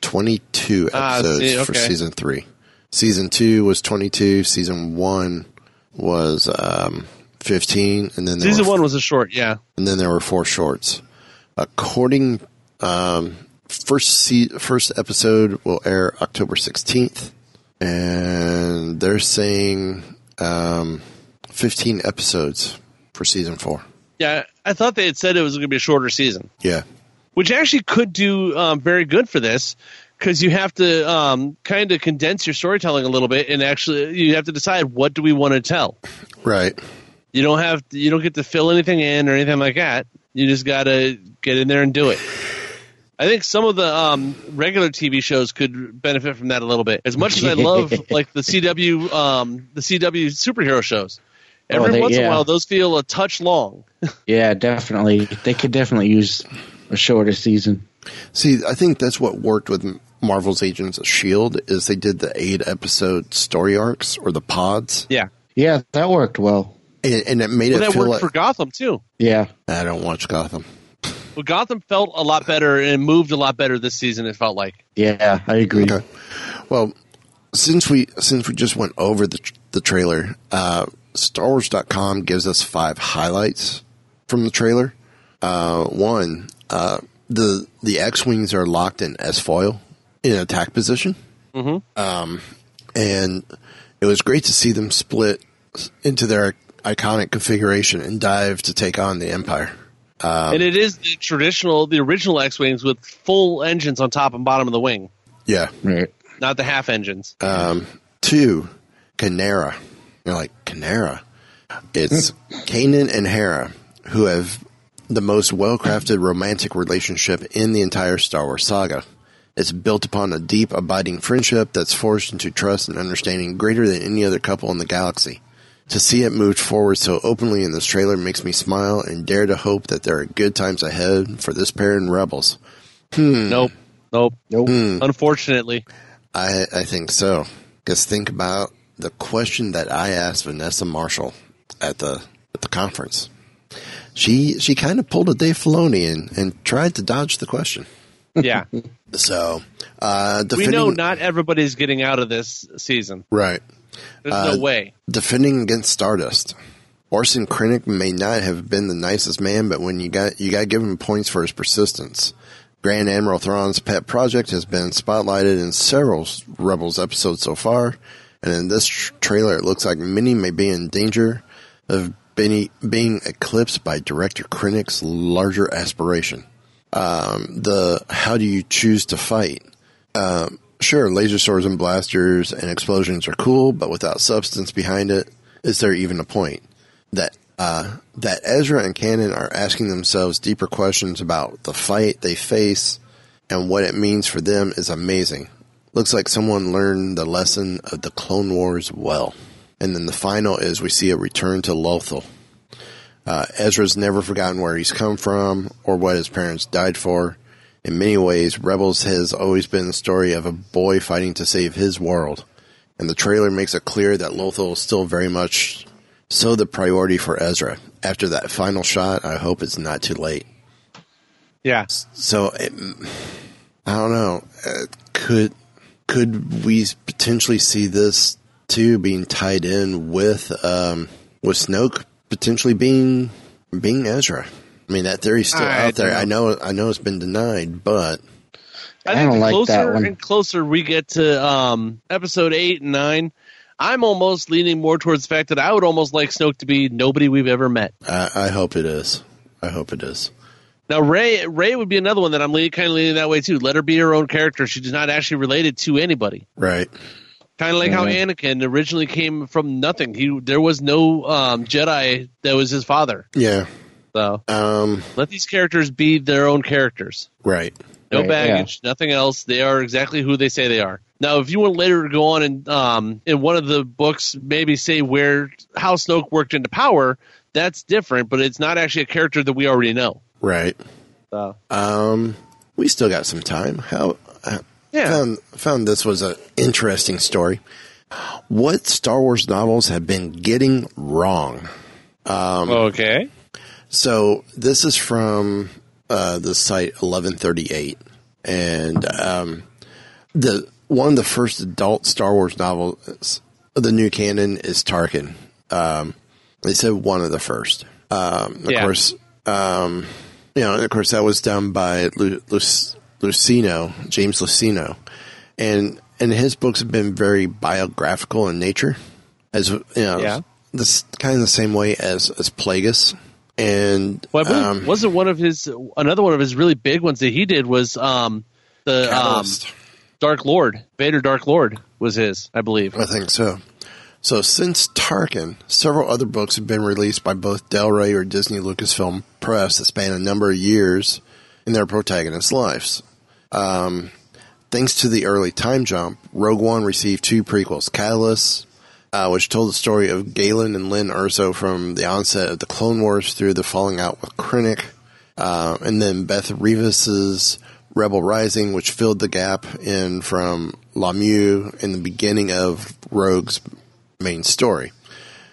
22 Ah, episodes see, for season three. Season two was 22. Season one was um, 15, and then Season were, one was a short, yeah. and then there were four shorts. According, um, first se- first episode will air October 16th, and they're saying um, 15 episodes for season four. Yeah, I thought they had said it was going to be a shorter season, Yeah, which actually could do um, very good for this because you have to um, kind of condense your storytelling a little bit, and actually you have to decide what do we want to tell. right. You don't have you don't get to fill anything in or anything like that. You just got to get in there and do it. I think some of the um, regular TV shows could benefit from that a little bit. As much as I love [LAUGHS] like the CW um, the CW superhero shows, Oh, every they- once in a while those feel a touch long. [LAUGHS] Yeah, definitely. They could definitely use a shorter season. See, I think that's what worked with Marvel's Agents of Shield is they did the eight episode story arcs or the pods, Yeah, Yeah, that worked well. and, and it made well, it that feel worked like for Gotham too. Yeah. I don't watch Gotham. Well, Gotham felt a lot better and moved a lot better this season. It felt like. Yeah, I agree. Okay. Well, since we since we just went over the the trailer, uh, StarWars.com gives us five highlights from the trailer. Uh, one, uh, the the X wings are locked in S foil in attack position, Mm-hmm. um, and it was great to see them split into their iconic configuration and dive to take on the Empire. Um, and it is the traditional, the original X wings with full engines on top and bottom of the wing, yeah, Right. not the half engines. Um, two, Kanera. You're like, Kanera? It's [LAUGHS] Kanan and Hera, who have the most well crafted romantic relationship in the entire Star Wars saga. It's built upon a deep, abiding friendship that's forged into trust and understanding greater than any other couple in the galaxy. To see it moved forward so openly in this trailer makes me smile and dare to hope that there are good times ahead for this pair in Rebels. Hmm. Nope, nope, Nope. Hmm. Unfortunately, I, I think so. Because think about the question that I asked Vanessa Marshall at the at the conference. She she kind of pulled a Dave Filoni and, and tried to dodge the question. yeah. [LAUGHS] So uh, we know not everybody's getting out of this season. right There's Uh, no way. defending against Stardust. Orson Krennic may not have been the nicest man, but when you got you got to give him points for his persistence. Grand Admiral Thrawn's pet project has been spotlighted in several Rebels episodes so far, and in this tr- trailer, it looks like many may be in danger of being, being eclipsed by Director Krennic's larger aspiration. Um, the how do you choose to fight? Um, sure, laser swords and blasters and explosions are cool, but without substance behind it, is there even a point? That uh, that Ezra and Kanan are asking themselves deeper questions about the fight they face and what it means for them is amazing. Looks like someone learned the lesson of the Clone Wars well. And then the final is we see a return to Lothal. Uh, Ezra's never forgotten where he's come from or what his parents died for. In many ways, Rebels has always been the story of a boy fighting to save his world. And the trailer makes it clear that Lothal is still very much so the priority for Ezra. After that final shot, I hope it's not too late. Yeah. So it, I don't know. Uh, could could we potentially see this too being tied in with um, with Snoke potentially being being Ezra? I mean, that theory's still I out there. don't I know. I know it's been denied, but I I think don't the like closer that one. and closer we get to um, episode eight and nine, I'm almost leaning more towards the fact that I would almost like Snoke to be nobody we've ever met. I, I hope it is. I hope it is. Now Rey, Rey would be another one that I'm leaning, kind of leaning that way too. Let her be her own character. She's not actually related to anybody. Right. Kind of like how Yeah. Anakin originally came from nothing. He there was no um, Jedi that was his father. Yeah. So Um. let these characters be their own characters. Right. No Right, baggage, nothing else. They are exactly who they say they are. Now, if you want later to go on and um, in one of the books, maybe say where how Snoke worked into power, that's different. But it's not actually a character that we already know. Right. So Um. We still got some time. How? I Yeah. Found found this was an interesting story. What Star Wars novels have been getting wrong? Um, okay. So this is from uh, the site 1138, and um, the one of the first adult Star Wars novels, of the new canon, is Tarkin. Um, they said one of the first. Um, of Yeah. course, um, you know, and of course, that was done by Lu- Luc- Luceno, James Luceno, and and his books have been very biographical in nature, as you know, Yeah. this kind of the same way as as Plagueis, and Well, um, wasn't one of his another one of his really big ones that he did was um, the um, Dark Lord Vader Dark Lord was his, I believe. I think so. So since Tarkin, several other books have been released by both Del Rey or Disney Lucasfilm Press that span a number of years in their protagonists' lives. Um, thanks to the early time jump, Rogue One received two prequels, Catalyst, uh, which told the story of Galen and Lynn Erso from the onset of the Clone Wars through the falling out with Krennic, uh, and then Beth Revis's Rebel Rising, which filled the gap in from Lah'mu in the beginning of Rogue's main story.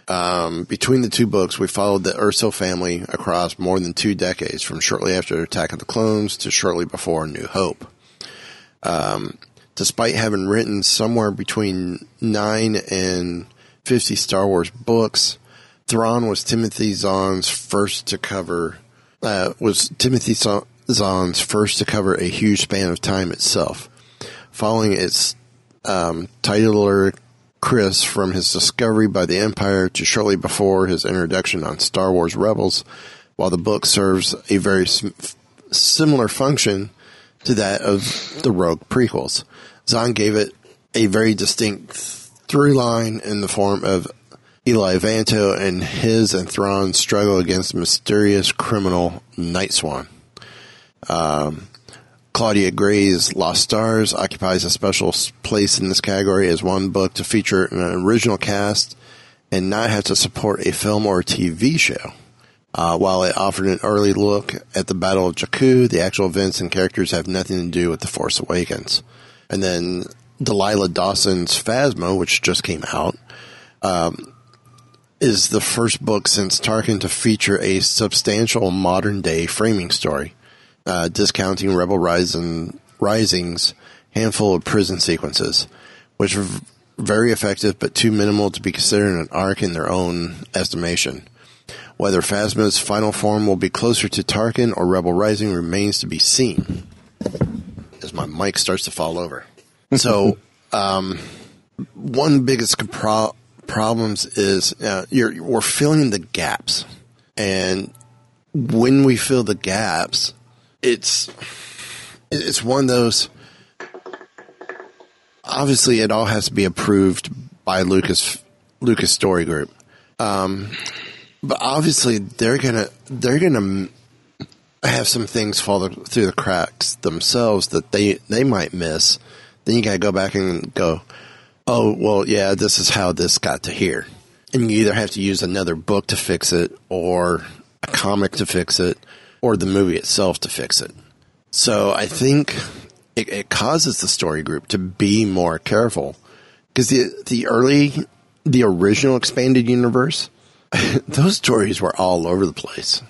Um, between the two books, we followed the Erso family across more than two decades, from shortly after Attack of the Clones to shortly before New Hope. Um, despite having written somewhere between nine and 50 Star Wars books, Thrawn was Timothy Zahn's first to cover, uh, was Timothy Zahn's first to cover a huge span of time itself. Following its um, titular Chiss from his discovery by the Empire to shortly before his introduction on Star Wars Rebels, while the book serves a very sim- similar function to that of the Rogue prequels. Zahn gave it a very distinct through line in the form of Eli Vanto and his and Thrawn's struggle against mysterious criminal Night Swan. Um, Claudia Gray's Lost Stars occupies a special place in this category as one book to feature an original cast and not have to support a film or a TV show. Uh, while it offered an early look at the Battle of Jakku, the actual events and characters have nothing to do with The Force Awakens. And then Delilah Dawson's Phasma, which just came out, um, is the first book since Tarkin to feature a substantial modern day framing story, uh, discounting Rebel Rising, Rising's handful of prison sequences, which are very effective but too minimal to be considered an arc in their own estimation. Whether Phasma's final form will be closer to Tarkin or Rebel Rising remains to be seen. As my mic starts to fall over. [LAUGHS] So, um, one of the biggest compro- problems is uh, you're, we're filling the gaps. And when we fill the gaps, it's it's one of those. Obviously, it all has to be approved by Lucas Lucas Story Group. Um, but obviously, they're gonna they're gonna have some things fall through the cracks themselves that they they might miss. Then you gotta go back and go, oh well, yeah, this is how this got to here, and you either have to use another book to fix it, or a comic to fix it, or the movie itself to fix it. So I think it, it causes the story group to be more careful because the the early the original expanded universe [LAUGHS] those stories were all over the place.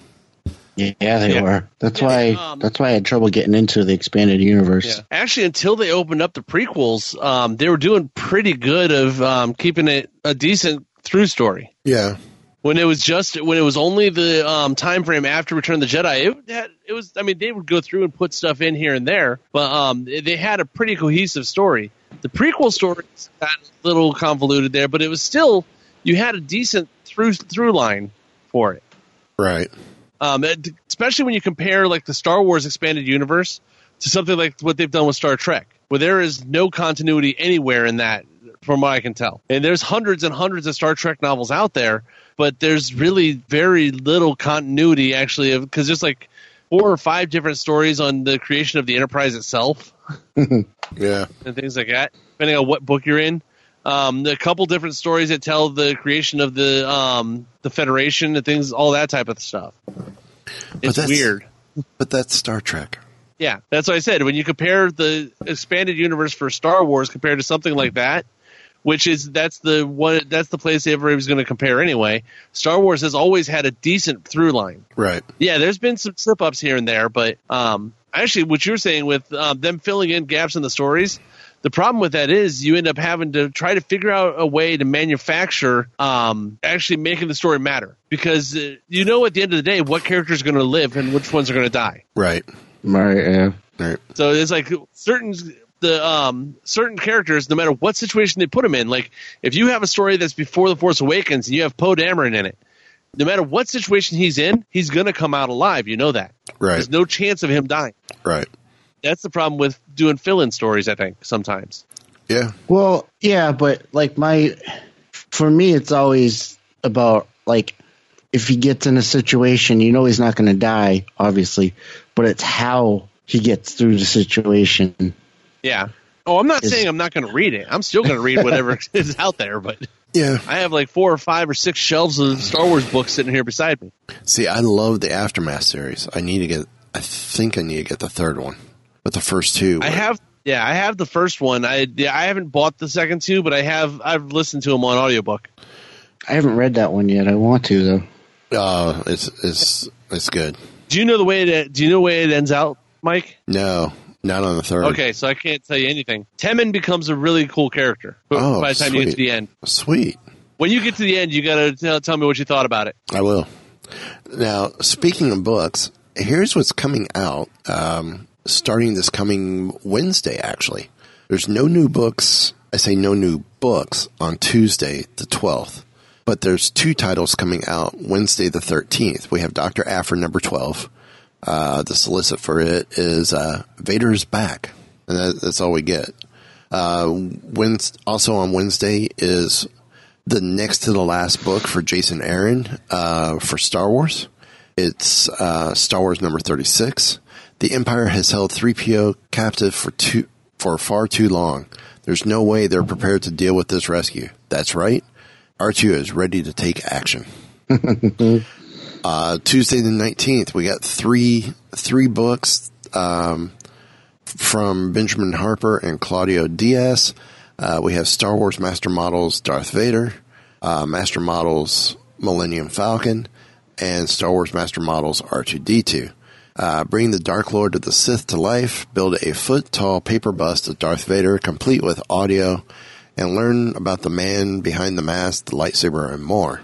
Yeah, they Yeah. were. That's Yeah, why. um, that's why I had trouble getting into the expanded universe. Yeah. Actually, until they opened up the prequels, um, they were doing pretty good of um, keeping it a decent through story. Yeah, When it was just when it was only the um, time frame after Return of the Jedi, it, had, it was. I mean, they would go through and put stuff in here and there, but um, they had a pretty cohesive story. The prequel stories got a little convoluted there, but it was still you had a decent through through line for it. right. Um, especially when you compare like the Star Wars expanded universe to something like what they've done with Star Trek, where there is no continuity anywhere in that from what I can tell. And there's hundreds and hundreds of Star Trek novels out there, but there's really very little continuity actually because there's like four or five different stories on the creation of the Enterprise itself [LAUGHS] Yeah. and things like that, depending on what book you're in. Um, a couple different stories that tell the creation of the um, the Federation and things, all that type of stuff. It's that's- weird. But that's Star Trek. Yeah, that's what I said. When you compare the expanded universe for Star Wars compared to something like that, which is that's the one that's the place everybody's going to compare anyway. Star Wars has always had a decent through line. Right. Yeah, there's been some slip ups here and there, but um, actually, what you're saying with um, them filling in gaps in the stories, the problem with that is you end up having to try to figure out a way to manufacture um, actually making the story matter because uh, you know at the end of the day what characters are going to live and which ones are going to die. Right. Right. Yeah. Right. So it's like certain the um certain characters, no matter what situation they put them in. Like if you have a story that's before the Force Awakens and you have Poe Dameron in it, no matter what situation he's in, he's gonna come out alive. You know that. Right. There's no chance of him dying. Right. That's the problem with doing fill-in stories. I think sometimes. Yeah. Well, yeah, but like my, for me, it's always about like if he gets in a situation, you know, he's not going to die, obviously, but it's how he gets through the situation. Yeah. Oh, I'm not Is- saying I'm not going to read it. I'm still going to read whatever [LAUGHS] is out there, but Yeah. I have like four or five or six shelves of Star Wars books sitting here beside me. See, I love the Aftermath series. I need to get. I think I need to get the third one, but the first two. I have yeah, I have the first one. I yeah, I haven't bought the second two, but I have I've listened to them on audiobook. I haven't read that one yet. I want to though. Uh, it's it's it's good. Do you know the way that do you know the way it ends out, Mike? No, not on the third. Okay, so I can't tell you anything. Temmin becomes a really cool character Oh, by the time you get to the end. Sweet. When you get to the end, you got to tell, tell me what you thought about it. I will. Now, speaking of books, here's what's coming out. Um, starting this coming Wednesday, actually. There's no new books. I say no new books on Tuesday, the 12th. But there's two titles coming out Wednesday, the 13th. We have Dr. Aphra number 12. Uh, the solicit for it is uh, Vader's Back. And that, that's all we get. Uh, Wednes- also on Wednesday is the next to the last book for Jason Aaron uh, for Star Wars. It's uh, Star Wars number 36. The Empire has held 3PO captive for too, for far too long. There's no way they're prepared to deal with this rescue. That's right. R2 is ready to take action. [LAUGHS] uh, Tuesday the 19th, we got three three books um, from Benjamin Harper and Claudio Diaz. Uh, we have Star Wars Master Models Darth Vader, uh, Master Models Millennium Falcon, and Star Wars Master Models R2D2. Uh, bring the Dark Lord of the Sith to life, build a foot tall paper bust of Darth Vader, complete with audio, and learn about the man behind the mask, the lightsaber, and more.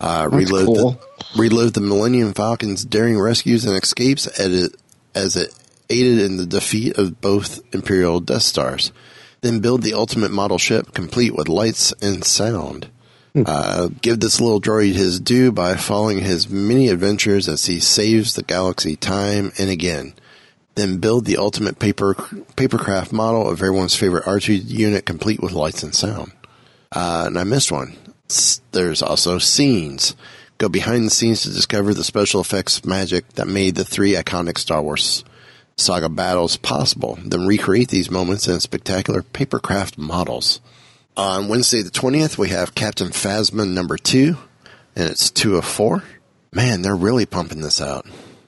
Uh, relive, cool. the, relive the Millennium Falcon's daring rescues and escapes as it, as it aided in the defeat of both Imperial Death Stars. Then build the ultimate model ship complete with lights and sound. Uh, give this little droid his due by following his many adventures as he saves the galaxy time and again. Then build the ultimate paper papercraft model of everyone's favorite R2 unit complete with lights and sound. Uh, and I missed one. There's also scenes. Go behind the scenes to discover the special effects magic that made the three iconic Star Wars saga battles possible. Then recreate these moments in spectacular papercraft models. On Wednesday the 20th, we have Captain Phasma number two, and it's two of four. Man, they're really pumping this out.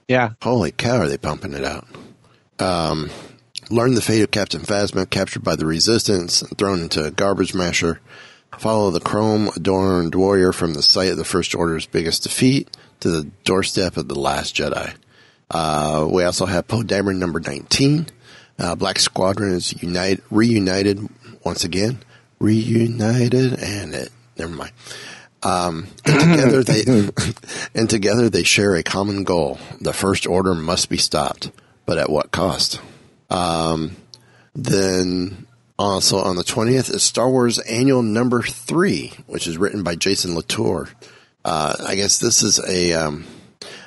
Yeah. Holy cow, are they pumping it out? Um, learn the fate of Captain Phasma, captured by the Resistance and thrown into a garbage masher. Follow the chrome adorned warrior from the site of the First Order's biggest defeat to the doorstep of the Last Jedi. Uh, we also have Poe Dameron number 19. Uh, Black Squadron is unite, reunited once again. Reunited and it, never mind. Um, and [COUGHS] together they, and together they share a common goal. The First Order must be stopped, but at what cost? Um, then also on the 20th is Star Wars Annual Number 3, which is written by Jason Latour. Uh, I guess this is a, um,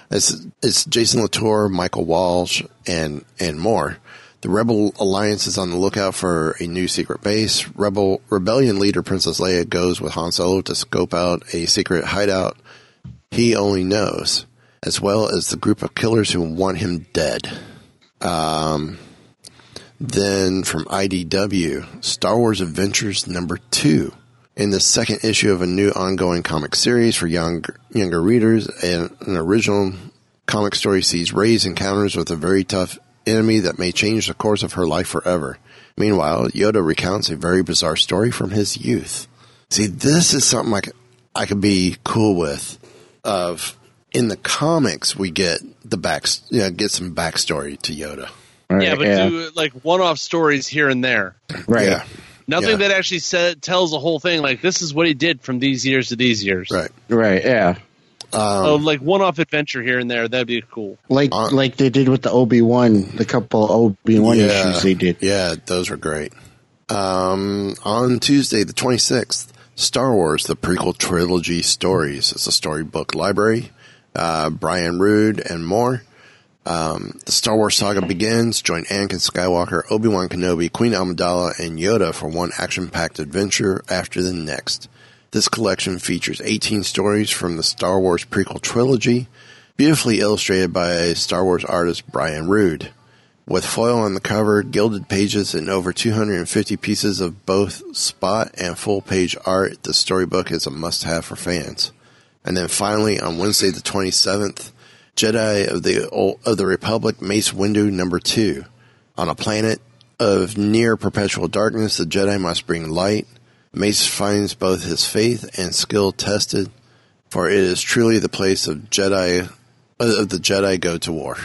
it's, it's Jason Latour, Michael Walsh, and, and more. The Rebel Alliance is on the lookout for a new secret base. Rebel Rebellion leader Princess Leia goes with Han Solo to scope out a secret hideout he only knows, as well as the group of killers who want him dead. Um, then from IDW, Star Wars Adventures number two. In the second issue of a new ongoing comic series for young, younger readers, an, an original comic story sees Rey's encounters with a very tough enemy that may change the course of her life forever. Meanwhile, Yoda recounts a very bizarre story from his youth. See, this is something like I could be cool with. Of in the comics, we get the back, you know, get some backstory to Yoda. Yeah, but do like one-off stories here and there. Right. Yeah. Nothing Yeah. that actually said, tells the whole thing. Like this is what he did from these years to these years. Right. Right. Yeah. Oh, like one-off adventure here and there. That'd be cool. Like like they did with the Obi Wan, the couple Obi Wan Yeah. issues they did. Yeah, those were great. Um, on Tuesday, the 26th, Star Wars, the prequel trilogy stories. It's a storybook library. Uh, Brian Rood and more. Um, the Star Wars saga begins. Join Anakin Skywalker, Obi-Wan Kenobi, Queen Amidala, and Yoda for one action-packed adventure after the next. This collection features 18 stories from the Star Wars prequel trilogy, beautifully illustrated by Star Wars artist Brian Rood. With foil on the cover, gilded pages, and over 250 pieces of both spot and full page art, the storybook is a must have for fans. And then finally, on Wednesday the 27th, Jedi of the of the Republic Mace Windu number 2. On a planet of near perpetual darkness, the Jedi must bring light. Mace finds both his faith and skill tested, for it is truly the place of Jedi uh, of the Jedi go to war.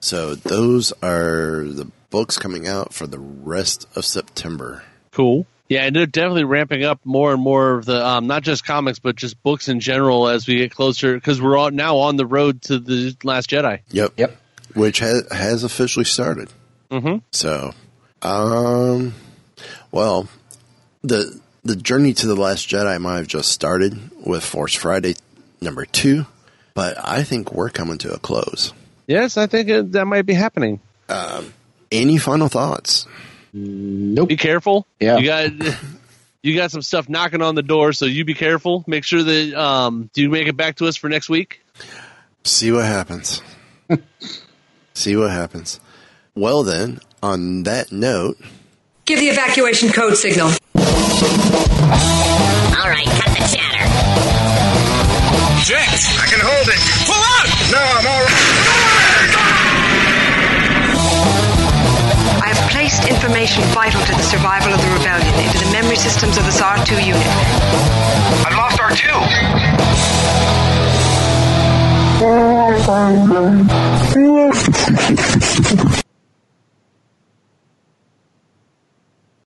So those are the books coming out for the rest of September. Cool. Yeah, and they're definitely ramping up more and more of the um, not just comics, but just books in general as we get closer because we're all, now on the road to the Last Jedi. Yep. Yep. Which has has officially started. Mm-hmm. So, um, well, the the journey to the Last Jedi might have just started with Force Friday number two, but I think we're coming to a close. Yes, I think it, that might be happening. Um, any final thoughts? Nope. Be careful. Yeah. You got [LAUGHS] you got some stuff knocking on the door, so you be careful. Make sure that um, do you make it back to us for next week? See what happens. [LAUGHS] See what happens. Well, then, on that note, Give the evacuation code signal. All right, cut the chatter. Jinx! I can hold it. Pull out! No, I'm all right. Information vital to the survival of the rebellion into the memory systems of this R2 unit. I've lost R2. [LAUGHS]